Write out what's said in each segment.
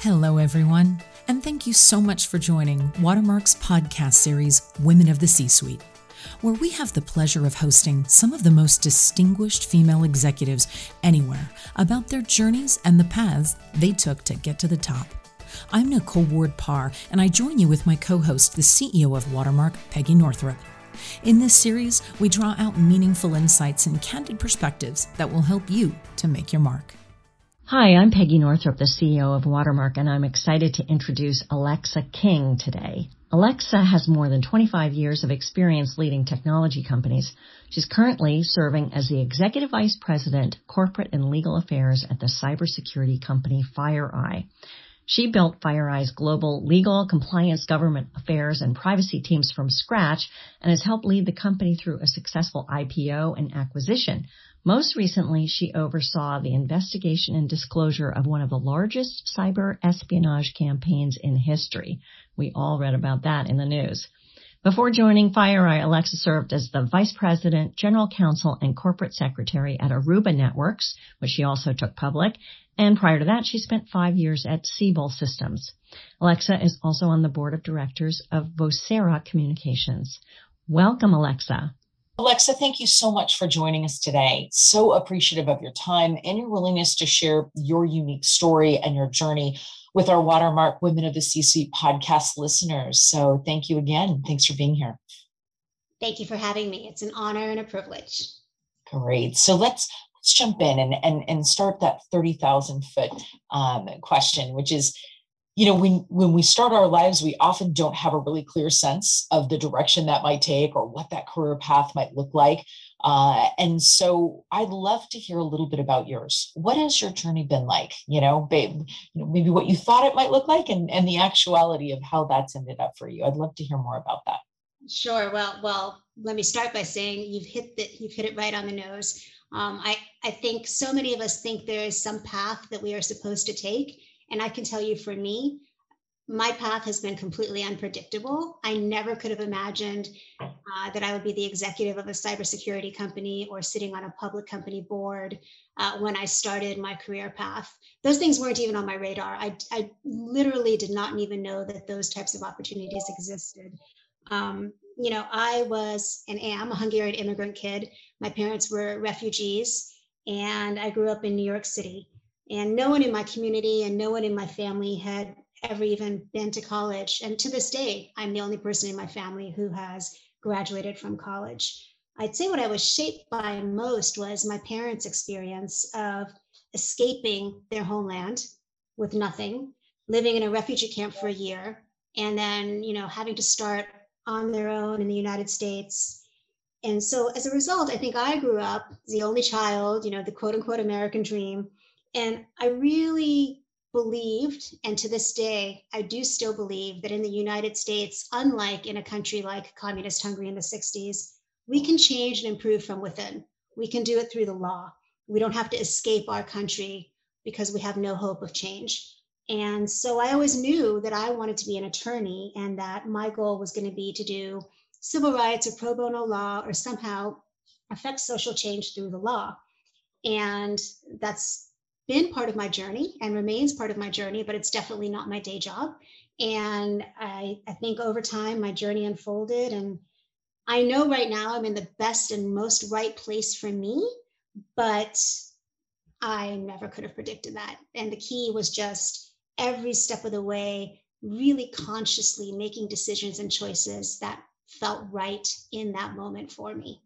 Hello, everyone, and thank you so much for joining Watermark's podcast series, Women of the C Suite, where we have the pleasure of hosting some of the most distinguished female executives anywhere about their journeys and the paths they took to get to the top. I'm Nicole Ward Parr, and I join you with my co host, the CEO of Watermark, Peggy Northrop. In this series, we draw out meaningful insights and candid perspectives that will help you to make your mark. Hi, I'm Peggy Northrop, the CEO of Watermark, and I'm excited to introduce Alexa King today. Alexa has more than 25 years of experience leading technology companies. She's currently serving as the Executive Vice President, Corporate and Legal Affairs at the cybersecurity company FireEye. She built FireEye's global legal, compliance, government affairs, and privacy teams from scratch and has helped lead the company through a successful IPO and acquisition. Most recently, she oversaw the investigation and disclosure of one of the largest cyber espionage campaigns in history. We all read about that in the news. Before joining FireEye, Alexa served as the Vice President, General Counsel, and Corporate Secretary at Aruba Networks, which she also took public. And prior to that, she spent five years at Siebel Systems. Alexa is also on the board of directors of Vocera Communications. Welcome, Alexa. Alexa, thank you so much for joining us today. So appreciative of your time and your willingness to share your unique story and your journey with our Watermark Women of the C Suite podcast listeners. So thank you again. Thanks for being here. Thank you for having me. It's an honor and a privilege. Great. So let's let's jump in and and, and start that 30,000 foot um, question, which is you know when when we start our lives we often don't have a really clear sense of the direction that might take or what that career path might look like. Uh, and so i'd love to hear a little bit about yours. What has your journey been like? You know babe you know maybe what you thought it might look like and and the actuality of how that's ended up for you. I'd love to hear more about that. Sure. Well well let me start by saying you've hit that you've hit it right on the nose. Um, I, I think so many of us think there is some path that we are supposed to take and I can tell you for me, my path has been completely unpredictable. I never could have imagined uh, that I would be the executive of a cybersecurity company or sitting on a public company board uh, when I started my career path. Those things weren't even on my radar. I, I literally did not even know that those types of opportunities existed. Um, you know, I was and am a Hungarian immigrant kid. My parents were refugees, and I grew up in New York City. And no one in my community and no one in my family had ever even been to college. And to this day, I'm the only person in my family who has graduated from college. I'd say what I was shaped by most was my parents' experience of escaping their homeland with nothing, living in a refugee camp for a year, and then, you know, having to start on their own in the United States. And so as a result, I think I grew up the only child, you know, the quote unquote American dream, and I really believed, and to this day, I do still believe that in the United States, unlike in a country like communist Hungary in the 60s, we can change and improve from within. We can do it through the law. We don't have to escape our country because we have no hope of change. And so I always knew that I wanted to be an attorney and that my goal was going to be to do civil rights or pro bono law or somehow affect social change through the law. And that's been part of my journey and remains part of my journey, but it's definitely not my day job. And I, I think over time, my journey unfolded. And I know right now I'm in the best and most right place for me, but I never could have predicted that. And the key was just every step of the way, really consciously making decisions and choices that felt right in that moment for me.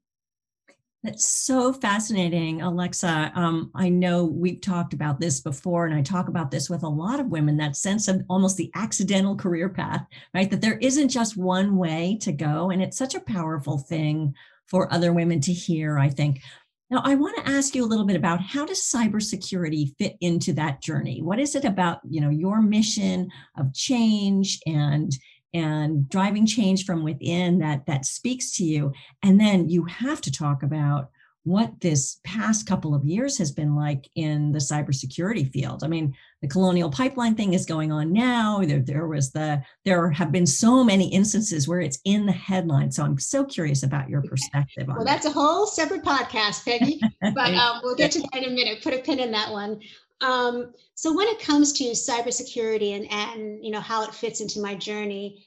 That's so fascinating, Alexa. Um, I know we've talked about this before, and I talk about this with a lot of women that sense of almost the accidental career path, right? That there isn't just one way to go. And it's such a powerful thing for other women to hear, I think. Now, I want to ask you a little bit about how does cybersecurity fit into that journey? What is it about, you know, your mission of change and and driving change from within that that speaks to you? And then you have to talk about what this past couple of years has been like in the cybersecurity field. I mean, the colonial pipeline thing is going on now. There, there was the there have been so many instances where it's in the headline. So I'm so curious about your perspective on Well, that's that. a whole separate podcast, Peggy. but um, we'll get to that in a minute. Put a pin in that one. Um, so when it comes to cybersecurity and and you know how it fits into my journey,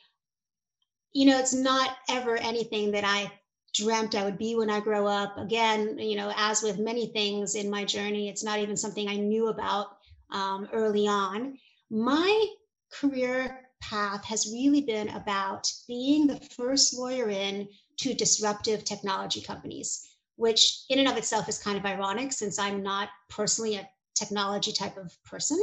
you know, it's not ever anything that I dreamt I would be when I grow up. Again, you know, as with many things in my journey, it's not even something I knew about um, early on. My career path has really been about being the first lawyer in to disruptive technology companies, which in and of itself is kind of ironic since I'm not personally a technology type of person.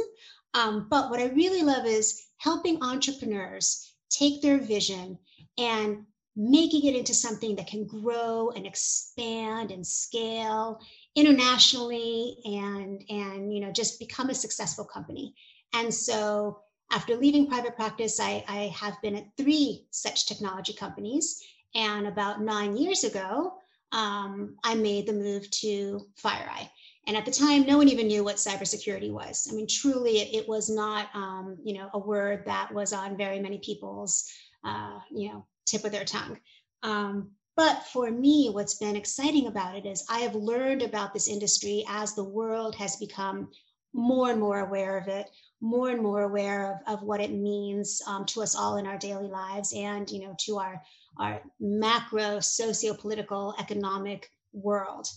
Um, but what I really love is helping entrepreneurs take their vision and making it into something that can grow and expand and scale internationally and and you know just become a successful company. And so after leaving private practice i, I have been at three such technology companies. And about nine years ago um, i made the move to fireeye and at the time no one even knew what cybersecurity was i mean truly it, it was not um, you know a word that was on very many people's uh, you know tip of their tongue. Um, but for me, what's been exciting about it is I have learned about this industry as the world has become more and more aware of it, more and more aware of, of what it means um, to us all in our daily lives and you know to our our macro socio-political economic world.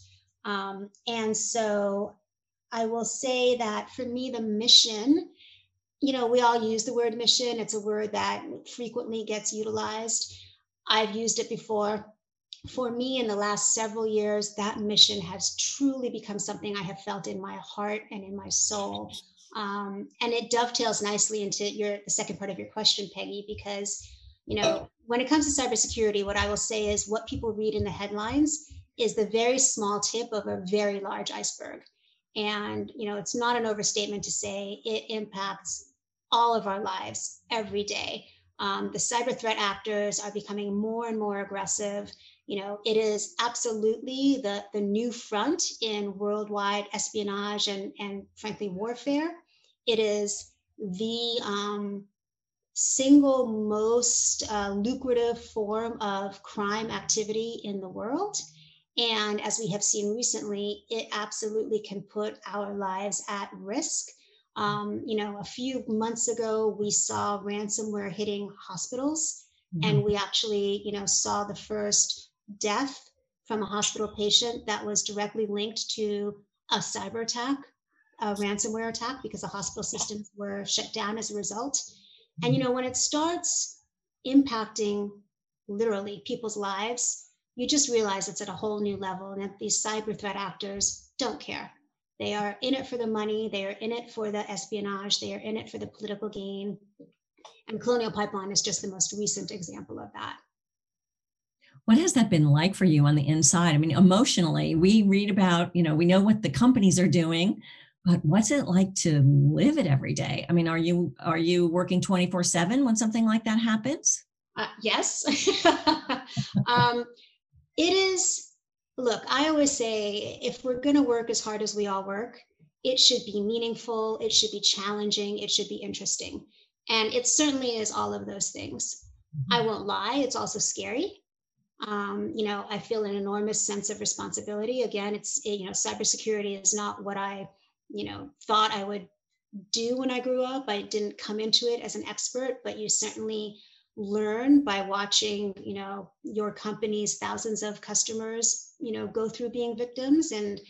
Um, and so I will say that for me, the mission, you know, we all use the word mission. It's a word that frequently gets utilized. I've used it before. For me, in the last several years, that mission has truly become something I have felt in my heart and in my soul. Um, and it dovetails nicely into your the second part of your question, Peggy, because you know when it comes to cybersecurity, what I will say is what people read in the headlines is the very small tip of a very large iceberg. And you know, it's not an overstatement to say it impacts all of our lives every day um, the cyber threat actors are becoming more and more aggressive. You know, it is absolutely the, the new front in worldwide espionage and, and frankly, warfare. It is the um, single most uh, lucrative form of crime activity in the world. And as we have seen recently, it absolutely can put our lives at risk. Um, you know, a few months ago, we saw ransomware hitting hospitals, mm-hmm. and we actually, you know, saw the first death from a hospital patient that was directly linked to a cyber attack, a ransomware attack, because the hospital systems were shut down as a result. Mm-hmm. And, you mm-hmm. know, when it starts impacting literally people's lives, you just realize it's at a whole new level and that these cyber threat actors don't care. They are in it for the money, they are in it for the espionage, they are in it for the political gain. And Colonial Pipeline is just the most recent example of that. What has that been like for you on the inside? I mean, emotionally, we read about, you know, we know what the companies are doing, but what's it like to live it every day? I mean, are you are you working 24/7 when something like that happens? Uh, yes. um, it is look, I always say if we're going to work as hard as we all work, it should be meaningful, it should be challenging, it should be interesting. And it certainly is all of those things. Mm-hmm. I won't lie, it's also scary. Um, you know, I feel an enormous sense of responsibility. Again, it's, you know, cybersecurity is not what I, you know, thought I would do when I grew up. I didn't come into it as an expert, but you certainly learn by watching you know your company's thousands of customers you know go through being victims. And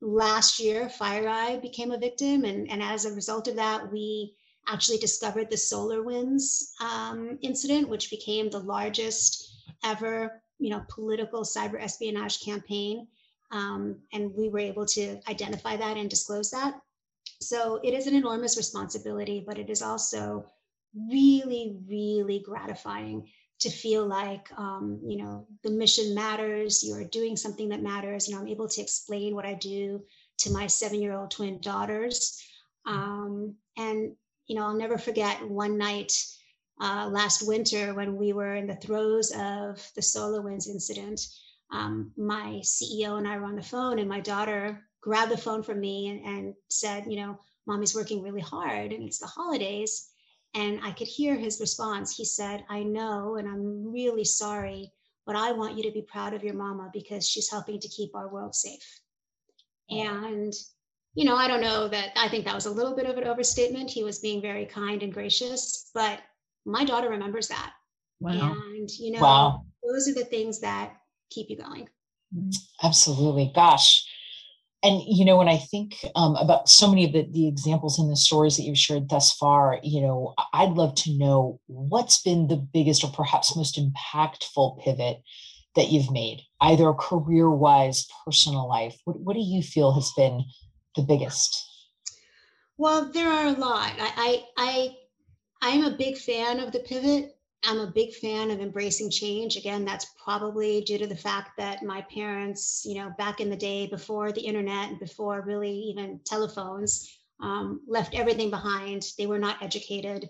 last year fireeye became a victim. And, and as a result of that we actually discovered the SolarWinds um, incident which became the largest ever you know political cyber espionage campaign. Um, and we were able to identify that and disclose that. So it is an enormous responsibility but it is also really, really gratifying to feel like um, you know the mission matters you are doing something that matters and i'm able to explain what i do to my seven year old twin daughters. Um, and you know i'll never forget one night uh, last winter when we were in the throes of the SolarWinds incident. Um, my ceo and i were on the phone and my daughter grabbed the phone from me and, and said you know mommy's working really hard and it's the holidays and I could hear his response. He said, I know, and I'm really sorry, but I want you to be proud of your mama because she's helping to keep our world safe. And, you know, I don't know that I think that was a little bit of an overstatement. He was being very kind and gracious, but my daughter remembers that. Wow. And, you know, wow. those are the things that keep you going. Absolutely. Gosh, and you know when i think um, about so many of the, the examples in the stories that you've shared thus far you know i'd love to know what's been the biggest or perhaps most impactful pivot that you've made either career wise personal life. What, what do you feel has been the biggest? Well there are a lot. I i i i'm a big fan of the pivot I'm a big fan of embracing change. Again, that's probably due to the fact that my parents, you know, back in the day before the internet and before really even telephones, um, left everything behind. They were not educated,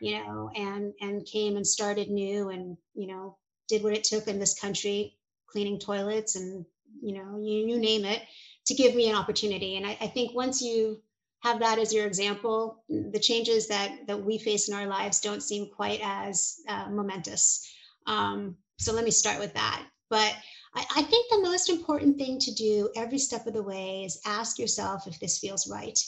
you know, and and came and started new and you know did what it took in this country, cleaning toilets and you know you you name it, to give me an opportunity. And I, I think once you have that as your example, the changes that that we face in our lives don't seem quite as uh, momentous. Um, so let me start with that. But I, I think the most important thing to do every step of the way is ask yourself if this feels right.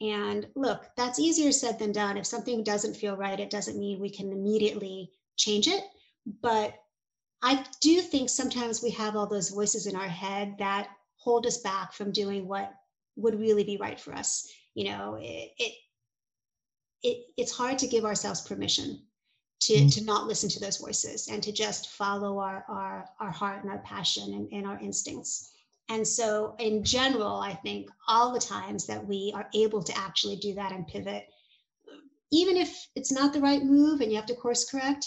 And look, that's easier said than done. If something doesn't feel right, it doesn't mean we can immediately change it. But I do think sometimes we have all those voices in our head that hold us back from doing what would really be right for us you know it, it, it it's hard to give ourselves permission to mm. to not listen to those voices and to just follow our our our heart and our passion and, and our instincts and so in general i think all the times that we are able to actually do that and pivot even if it's not the right move and you have to course correct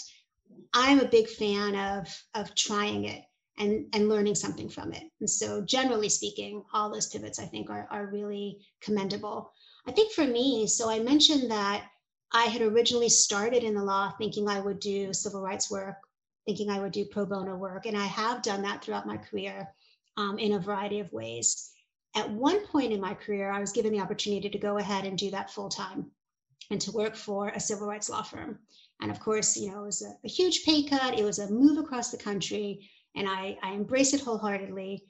i'm a big fan of of trying it and and learning something from it. And so generally speaking all those pivots i think are, are really commendable. I think for me so i mentioned that i had originally started in the law thinking i would do civil rights work thinking i would do pro bono work and i have done that throughout my career um, in a variety of ways. At one point in my career i was given the opportunity to go ahead and do that full time and to work for a civil rights law firm. And of course you know it was a, a huge pay cut. It was a move across the country and I, I embrace it wholeheartedly.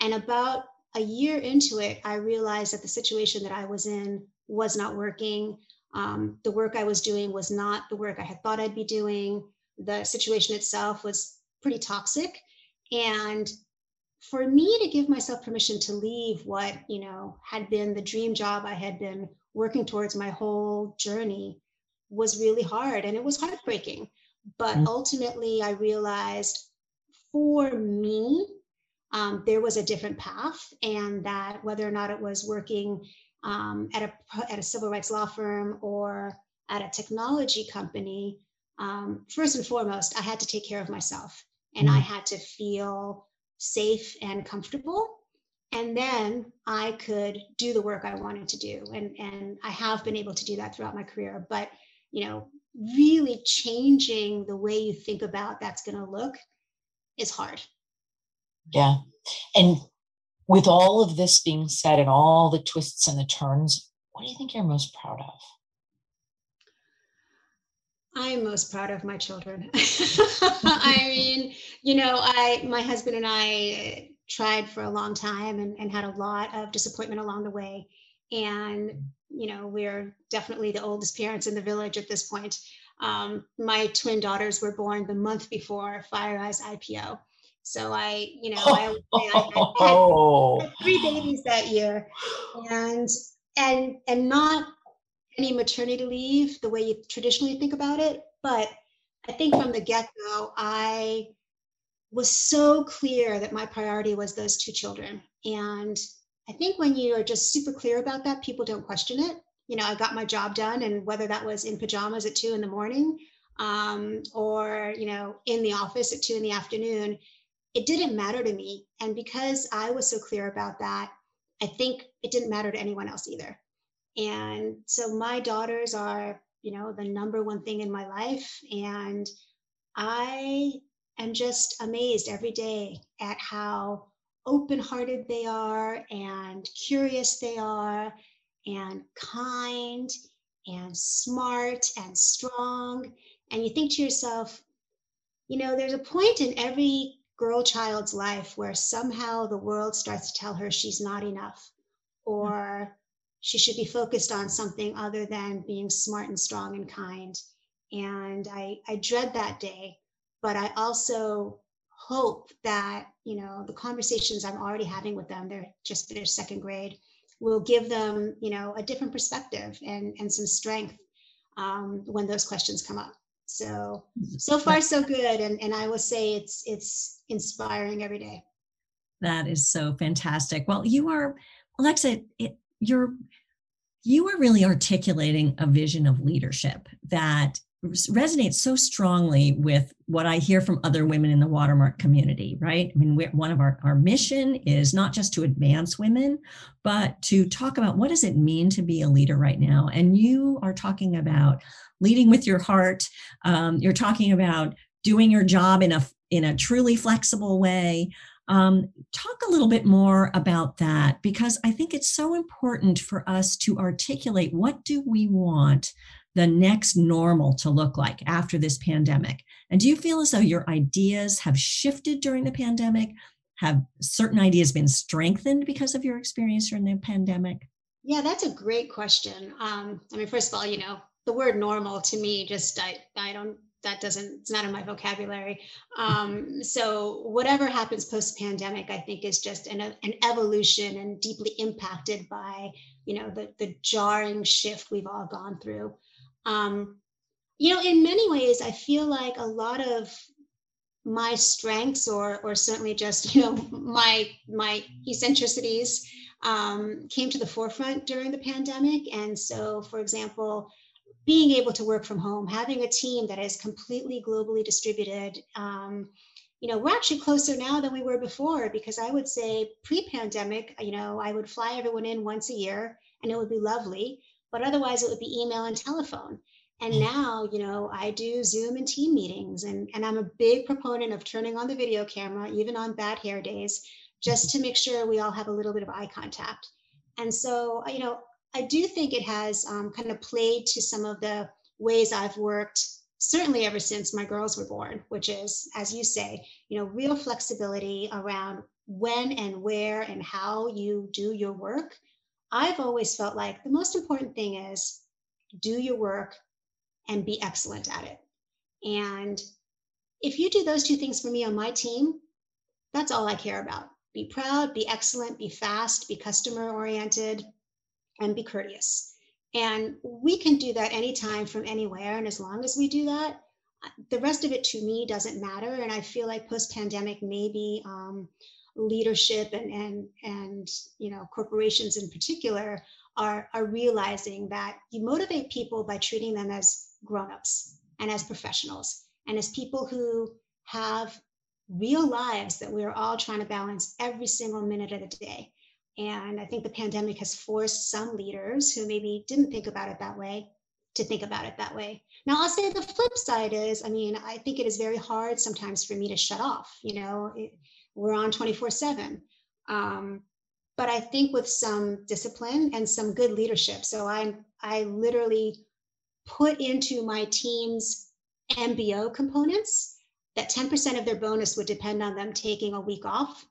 And about a year into it, I realized that the situation that I was in was not working. Um, the work I was doing was not the work I had thought I'd be doing. The situation itself was pretty toxic. And for me to give myself permission to leave what, you know, had been the dream job I had been working towards my whole journey was really hard and it was heartbreaking. But mm-hmm. ultimately, I realized for me, um, there was a different path, and that whether or not it was working um, at a at a civil rights law firm or at a technology company, um, first and foremost, I had to take care of myself, and mm. I had to feel safe and comfortable. And then I could do the work I wanted to do, and and I have been able to do that throughout my career. But you know, really changing the way you think about that's going to look is hard. Yeah. And with all of this being said and all the twists and the turns, what do you think you're most proud of? I'm most proud of my children. I mean, you know, I my husband and I tried for a long time and, and had a lot of disappointment along the way. And, you know, we're definitely the oldest parents in the village at this point. Um, my twin daughters were born the month before FireEye's IPO. So I, you know, I, I, I had three babies that year, and and and not any maternity leave the way you traditionally think about it. But I think from the get go, I was so clear that my priority was those two children. And I think when you are just super clear about that, people don't question it you know, I got my job done. And whether that was in pajamas at two in the morning, um, or you know in the office at two in the afternoon it didn't matter to me and because i was so clear about that i think it didn't matter to anyone else either and so my daughters are you know the number one thing in my life and i am just amazed every day at how open-hearted they are and curious they are and kind and smart and strong. And you think to yourself you know there's a point in every girl child's life where somehow the world starts to tell her she's not enough or she should be focused on something other than being smart and strong and kind. And i i dread that day but i also hope that you know the conversations i'm already having with them they're just finished second grade will give them you know a different perspective and and some strength um, when those questions come up. So so far so good. And and i will say it's it's inspiring every day. That is so fantastic. Well you are alexa it, you're you are really articulating a vision of leadership that resonates so strongly with what I hear from other women in the watermark community, right? I mean, one of our, our mission is not just to advance women, but to talk about what does it mean to be a leader right now. And you are talking about leading with your heart. Um, you're talking about doing your job in a in a truly flexible way. Um, talk a little bit more about that because I think it's so important for us to articulate what do we want the next normal to look like after this pandemic? And do you feel as though your ideas have shifted during the pandemic? Have certain ideas been strengthened because of your experience during the pandemic? Yeah, that's a great question. Um, I mean, first of all, you know, the word normal to me just I I don't that doesn't it's not in my vocabulary. Um, so whatever happens post pandemic, I think is just an an evolution and deeply impacted by you know the the jarring shift we've all gone through. Um, you know, in many ways, I feel like a lot of my strengths, or or certainly just you know my my eccentricities, um, came to the forefront during the pandemic. And so, for example, being able to work from home, having a team that is completely globally distributed. Um, you know, we're actually closer now than we were before because I would say pre-pandemic, you know, I would fly everyone in once a year and it would be lovely but otherwise it would be email and telephone. And mm. now, you know, I do Zoom and team meetings, and, and I'm a big proponent of turning on the video camera, even on bad hair days, just to make sure we all have a little bit of eye contact. And so, you know, I do think it has um, kind of played to some of the ways I've worked, certainly ever since my girls were born, which is, as you say, you know, real flexibility around when and where and how you do your work I've always felt like the most important thing is do your work and be excellent at it. And if you do those two things for me on my team, that's all I care about. Be proud, be excellent, be fast, be customer oriented, and be courteous. And we can do that anytime from anywhere. And as long as we do that, the rest of it to me doesn't matter. And I feel like post pandemic, maybe um, leadership and and and you know corporations in particular are are realizing that you motivate people by treating them as grown-ups and as professionals and as people who have real lives that we're all trying to balance every single minute of the day. And i think the pandemic has forced some leaders who maybe didn't think about it that way to think about it that way. Now i'll say the flip side is i mean i think it is very hard sometimes for me to shut off you know it, we're on 24 7 um, but i think with some discipline and some good leadership so i i literally put into my team's mbo components that 10% of their bonus would depend on them taking a week off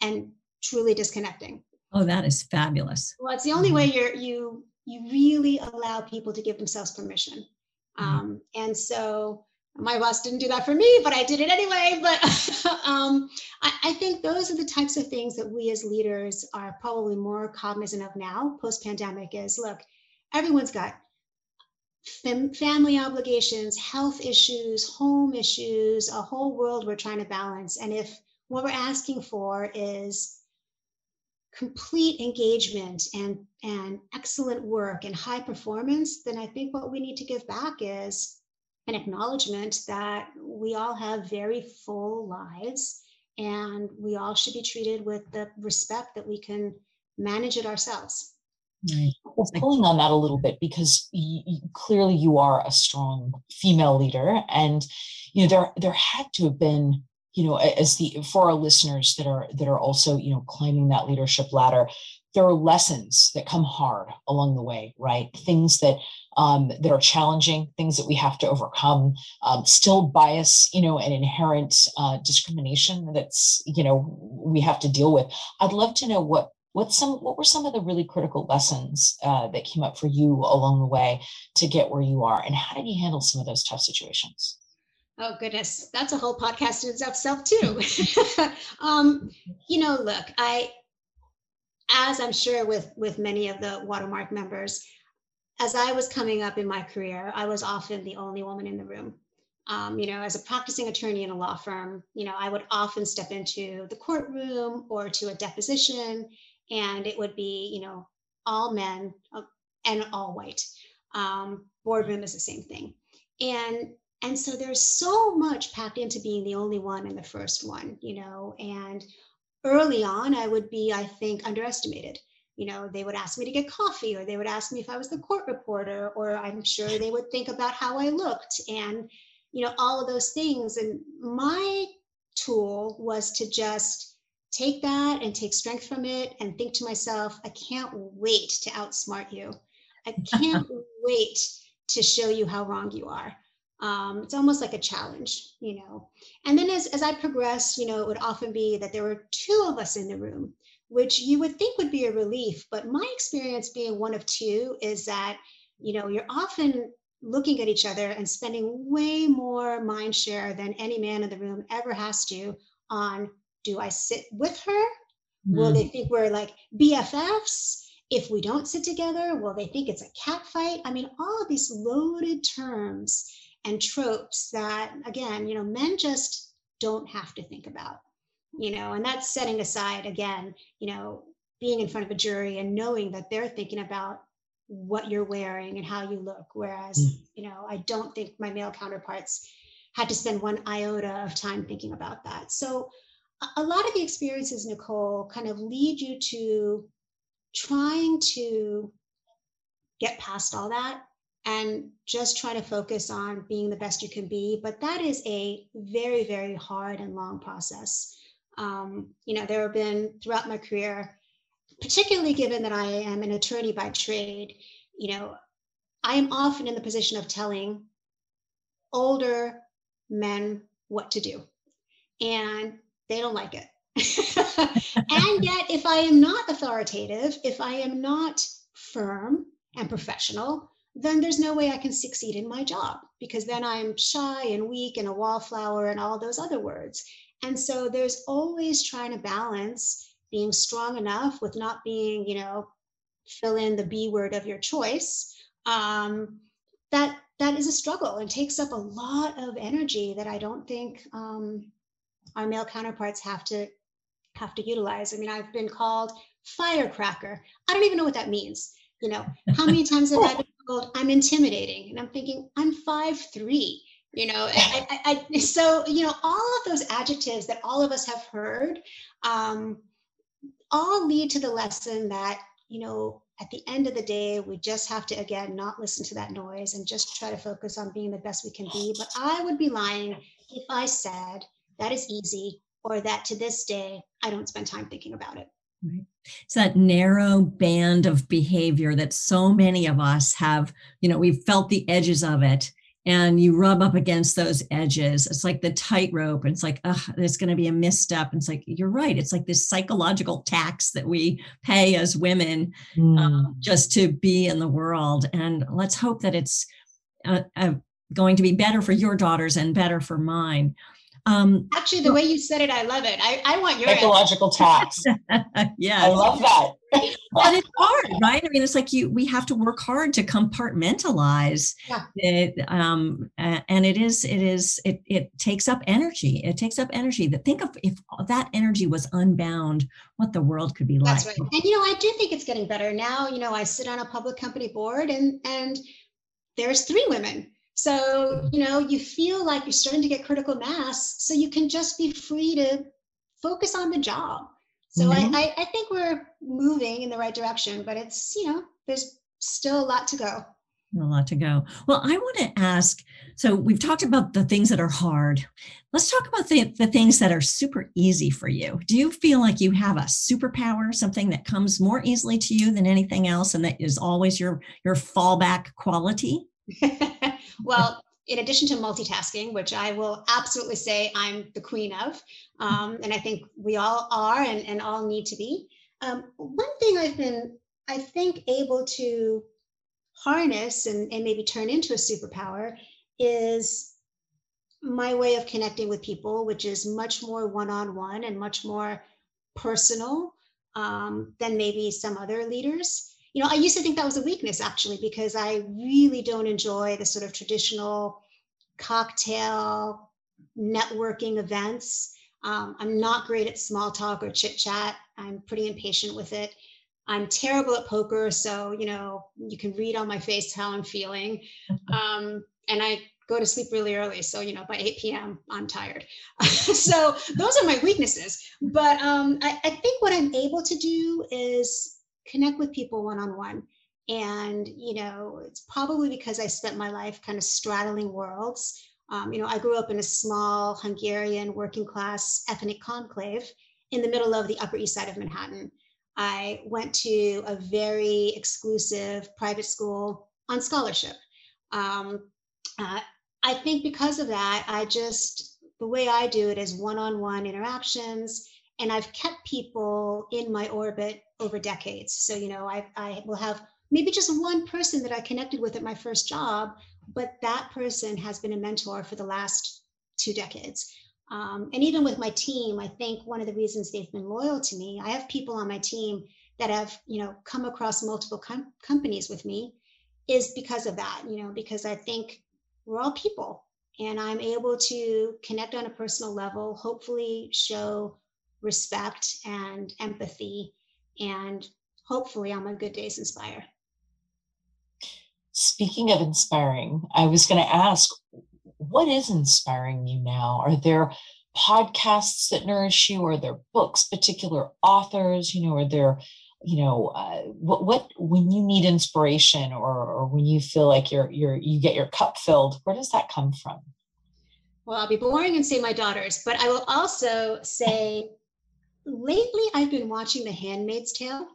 and truly disconnecting oh that is fabulous well it's the only way you're you you really allow people to give themselves permission mm-hmm. um, and so my boss didn't do that for me, but I did it anyway. But um, I, I, think those are the types of things that we as leaders are probably more cognizant of now, post pandemic. Is look, everyone's got fam- family obligations, health issues, home issues, a whole world we're trying to balance. And if what we're asking for is complete engagement and, and excellent work and high performance, then I think what we need to give back is an acknowledgement that we all have very full lives and we all should be treated with the respect that we can manage it ourselves. Right. Well, pulling on that a little bit because clearly you are a strong female leader, and you know there there had to have been you know as the for our listeners that are that are also you know climbing that leadership ladder there are lessons that come hard along the way right? Things that um, that are challenging things that we have to overcome um, still bias you know and inherent uh, discrimination that's you know we have to deal with. I'd love to know what what some what were some of the really critical lessons uh, that came up for you along the way to get where you are and how did you handle some of those tough situations? Oh goodness, that's a whole podcast in itself too. um, you know, look, I, as I'm sure with with many of the Watermark members, as I was coming up in my career, I was often the only woman in the room. Um, you know, as a practicing attorney in a law firm, you know, I would often step into the courtroom or to a deposition, and it would be, you know, all men uh, and all white. Um, boardroom is the same thing. And and so there's so much packed into being the only one and the first one, you know. And early on, I would be, I think, underestimated. You know, they would ask me to get coffee, or they would ask me if I was the court reporter, or I'm sure they would think about how I looked and, you know, all of those things. And my tool was to just take that and take strength from it and think to myself, I can't wait to outsmart you. I can't wait to show you how wrong you are um, it's almost like a challenge, you know. And then as, as I progressed, you know, it would often be that there were two of us in the room, which you would think would be a relief. But my experience being one of two is that, you know, you're often looking at each other and spending way more mind share than any man in the room ever has to on do I sit with her? Mm. Will they mm. think we're like BFFs? If we don't sit together, will they think it's a cat fight? I mean, all of these loaded terms and tropes that again you know men just don't have to think about you know and that's setting aside again you know being in front of a jury and knowing that they're thinking about what you're wearing and how you look whereas mm. you know i don't think my male counterparts had to spend one iota of time thinking about that so a lot of the experiences nicole kind of lead you to trying to get past all that and just try to focus on being the best you can be. But that is a very, very hard and long process. Um, you know, there have been throughout my career, particularly given that I am an attorney by trade, you know, I am often in the position of telling older men what to do, and they don't like it. and yet, if I am not authoritative, if I am not firm and professional, then there's no way I can succeed in my job because then I'm shy and weak and a wallflower and all those other words. And so there's always trying to balance being strong enough with not being, you know, fill in the B word of your choice. Um, that that is a struggle and takes up a lot of energy that I don't think um, our male counterparts have to have to utilize. I mean, I've been called firecracker. I don't even know what that means. You know, how many times have I been called I'm intimidating. And I'm thinking, I'm five three. You know, I, I, I, so you know, all of those adjectives that all of us have heard, um, all lead to the lesson that you know at the end of the day, we just have to, again, not listen to that noise and just try to focus on being the best we can be. But I would be lying if I said that is easy or that to this day, I don't spend time thinking about it. Right. It's that narrow band of behavior that so many of us have, you know, we've felt the edges of it and you rub up against those edges. It's like the tightrope. And it's like, oh, there's going to be a misstep. And it's like, you're right. It's like this psychological tax that we pay as women mm. um, just to be in the world. And let's hope that it's uh, uh, going to be better for your daughters and better for mine. Um, Actually, the way you said it, I love it. I, I want your psychological tax. yeah, I love that. and it's hard, right? I mean, it's like you we have to work hard to compartmentalize yeah. it, um, and it is it is it it takes up energy. It takes up energy. That think of if that energy was unbound, what the world could be like. That's right. And you know, I do think it's getting better now. You know, I sit on a public company board, and and there's three women So, you know, you feel like you're starting to get critical mass, so you can just be free to focus on the job. So mm-hmm. I, I, I think we're moving in the right direction, but it's, you know, there's still a lot to go. A lot to go. Well, I want to ask so we've talked about the things that are hard. Let's talk about the, the things that are super easy for you. Do you feel like you have a superpower, something that comes more easily to you than anything else and that is always your your fallback quality? well, in addition to multitasking, which I will absolutely say I'm the queen of, um, and I think we all are and, and all need to be. Um, one thing I've been, I think, able to harness and, and maybe turn into a superpower is my way of connecting with people, which is much more one on one and much more personal um, than maybe some other leaders you know, I used to think that was a weakness actually, because I really don't enjoy the sort of traditional cocktail networking events. Um, I'm not great at small talk or chit chat. I'm pretty impatient with it. I'm terrible at poker, so you know you can read on my face how I'm feeling, um, and I go to sleep really early. So you know by 8 p.m. I'm tired. so those are my weaknesses. But um, I, I think what I'm able to do is connect with people one on one. And, you know, it's probably because I spent my life kind of straddling worlds. Um, you know, I grew up in a small Hungarian working class ethnic conclave in the middle of the Upper East Side of Manhattan. I went to a very exclusive private school on scholarship. Um, uh, I think because of that, I just, the way I do it is one on one interactions and I've kept people in my orbit over decades. So, you know, I, I will have maybe just one person that I connected with at my first job, but that person has been a mentor for the last two decades. Um, and even with my team, I think one of the reasons they've been loyal to me, I have people on my team that have, you know, come across multiple com- companies with me is because of that, you know, because I think we're all people and I'm able to connect on a personal level, hopefully show respect and empathy, and hopefully I'm on my good days inspire. Speaking of inspiring, I was going to ask, what is inspiring you now? Are there podcasts that nourish you? Are there books, particular authors? You know, are there, you know, uh, what what when you need inspiration or or when you feel like you're you're you get your cup filled? Where does that come from? Well, I'll be boring and say my daughters, but I will also say lately I've been watching The Handmaid's Tale.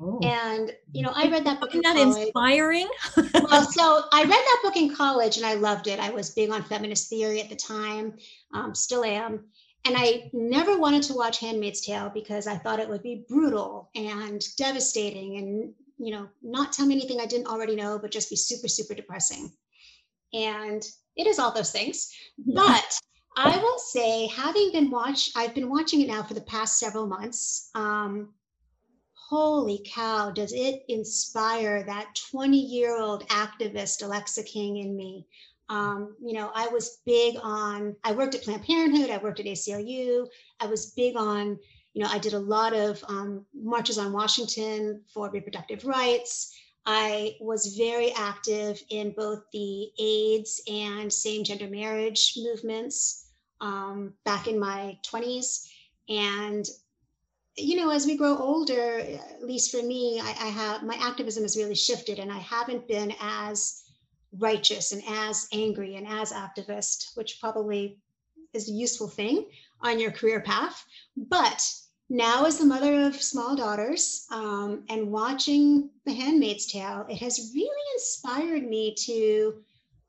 Oh. And you know, I read that book. Isn't that college. inspiring? well, so I read that book in college, and I loved it. I was big on feminist theory at the time, um, still am. And I never wanted to watch Handmaid's Tale because I thought it would be brutal and devastating, and you know, not tell me anything I didn't already know, but just be super, super depressing. And it is all those things. But I will say, having been watched, I've been watching it now for the past several months. Um, holy cow, does it inspire that 20 year old activist Alexa King in me? Um, you know, I was big on, I worked at Planned Parenthood, I worked at ACLU, I was big on, you know, I did a lot of um, marches on Washington for reproductive rights. I was very active in both the AIDS and same gender marriage movements um, back in my 20s. And, you know, as we grow older, at least for me, I, I have my activism has really shifted and I haven't been as righteous and as angry and as activist, which probably is a useful thing on your career path. But now, as the mother of small daughters um, and watching The Handmaid's Tale, it has really inspired me to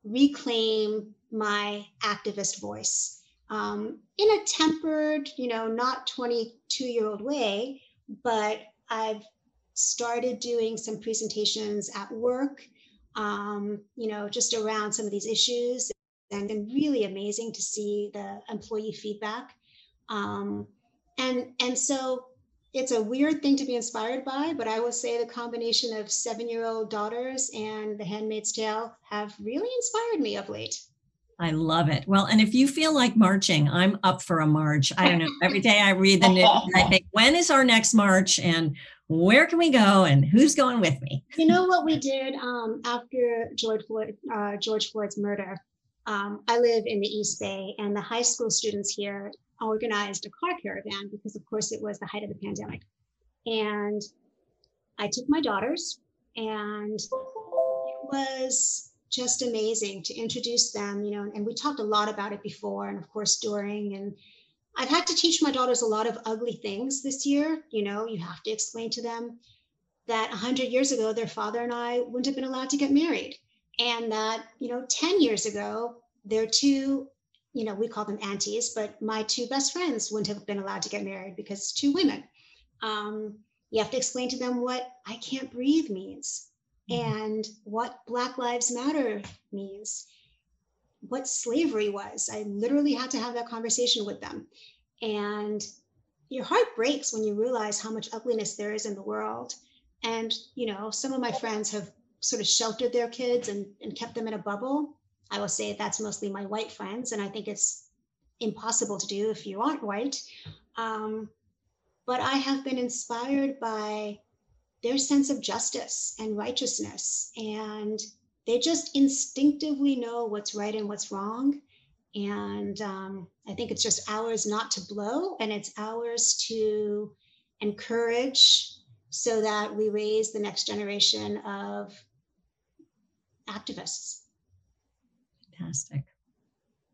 reclaim my activist voice um, in a tempered, you know, not 22 year old way, but I've started doing some presentations at work, um, you know, just around some of these issues. And been really amazing to see the employee feedback. Um, and, and so it's a weird thing to be inspired by, but I will say the combination of seven year old daughters and The Handmaid's Tale have really inspired me of late. I love it. Well, and if you feel like marching, I'm up for a march. I don't know. Every day I read the news, I think, when is our next march? And where can we go and who's going with me? You know what we did um, after George Floyd, uh, George Floyd's murder. Um, I live in the East Bay, and the high school students here organized a car caravan because, of course, it was the height of the pandemic. And I took my daughters, and it was just amazing to introduce them, you know, and we talked a lot about it before and of course during and I've had to teach my daughters a lot of ugly things this year, you know, you have to explain to them that 100 years ago their father and I wouldn't have been allowed to get married and that, you know, 10 years ago their two you know, we call them aunties, but my two best friends wouldn't have been allowed to get married because two women. Um, you have to explain to them what I can't breathe means. And what Black Lives Matter means, what slavery was. I literally had to have that conversation with them. And your heart breaks when you realize how much ugliness there is in the world. And, you know, some of my friends have sort of sheltered their kids and, and kept them in a bubble. I will say that's mostly my white friends. And I think it's impossible to do if you aren't white. Um, but I have been inspired by their sense of justice and righteousness. And they just instinctively know what's right and what's wrong. And um, I think it's just ours not to blow, and it's ours to encourage so that we raise the next generation of activists. Fantastic.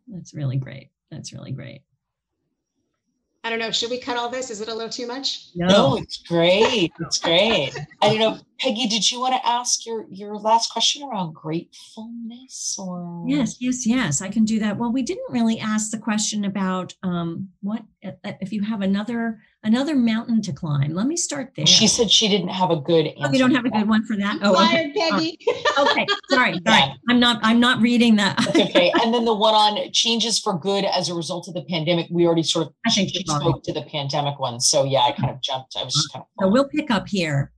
That's really great. That's really great. I don't know. Should we cut all this? Is it a little too much? No, no it's great. It's great. I don't know, Peggy. Did you want to ask your your last question around gratefulness, or yes, yes, yes. I can do that. Well, we didn't really ask the question about um, what if you have another another mountain to climb. Let me start there. She said she didn't have a good answer. Oh, you don't have a good one for that. Oh, okay. Peggy. Oh, okay, sorry, sorry. Yeah. I'm not. I'm not reading that. okay. And then the one on changes for good as a result of the pandemic. We already sort of. I think she spoke to the pandemic one. So yeah, I kind of jumped. I was just kind of. So we'll pick up here.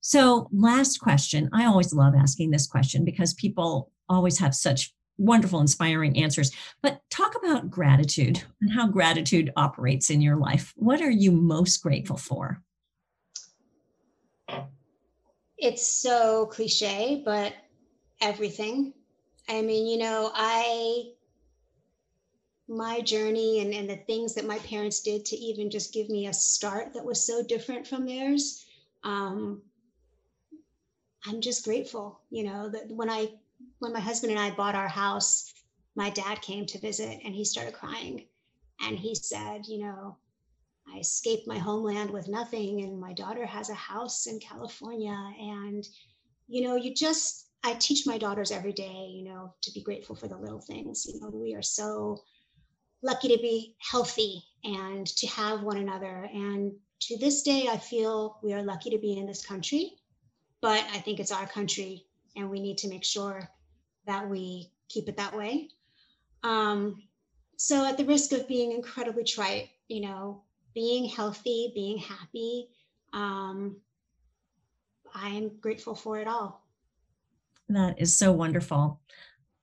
So last question. I always love asking this question because people always have such wonderful, inspiring answers. But talk about gratitude and how gratitude operates in your life. What are you most grateful for? It's so cliche, but everything. I mean, you know, I, my journey and, and the things that my parents did to even just give me a start that was so different from theirs. Um, I'm just grateful, you know, that when I when my husband and I bought our house, my dad came to visit and he started crying. And he said, You know, I escaped my homeland with nothing, and my daughter has a house in California. And, you know, you just, I teach my daughters every day, you know, to be grateful for the little things. You know, we are so lucky to be healthy and to have one another. And to this day, I feel we are lucky to be in this country, but I think it's our country, and we need to make sure that we keep it that way. Um, so, at the risk of being incredibly trite, you know, being healthy, being happy, um, I'm grateful for it all. That is so wonderful.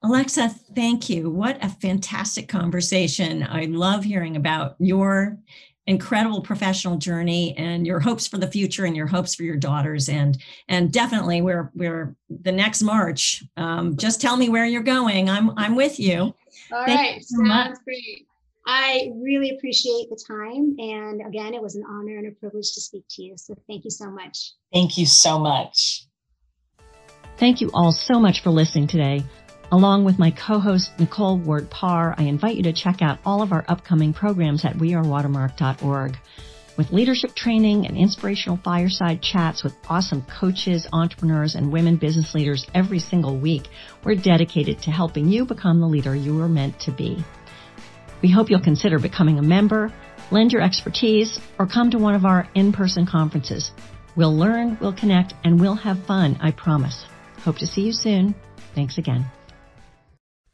Alexa, thank you. What a fantastic conversation. I love hearing about your incredible professional journey and your hopes for the future and your hopes for your daughters. And and definitely we're we're the next march. Um, just tell me where you're going. I'm i'm with you. All Thank right. so sounds much. great. I really appreciate the time. And again it was an honor and a privilege to speak to you. So thank you so much. Thank you so much. Thank you all so much for listening today Along with my co-host Nicole Ward Parr, I invite you to check out all of our upcoming programs at wearewatermark.org. With leadership training and inspirational fireside chats with awesome coaches, entrepreneurs, and women business leaders every single week, we're dedicated to helping you become the leader you were meant to be. We hope you'll consider becoming a member, lend your expertise, or come to one of our in-person conferences. We'll learn, we'll connect, and we'll have fun, I promise. Hope to see you soon. Thanks again.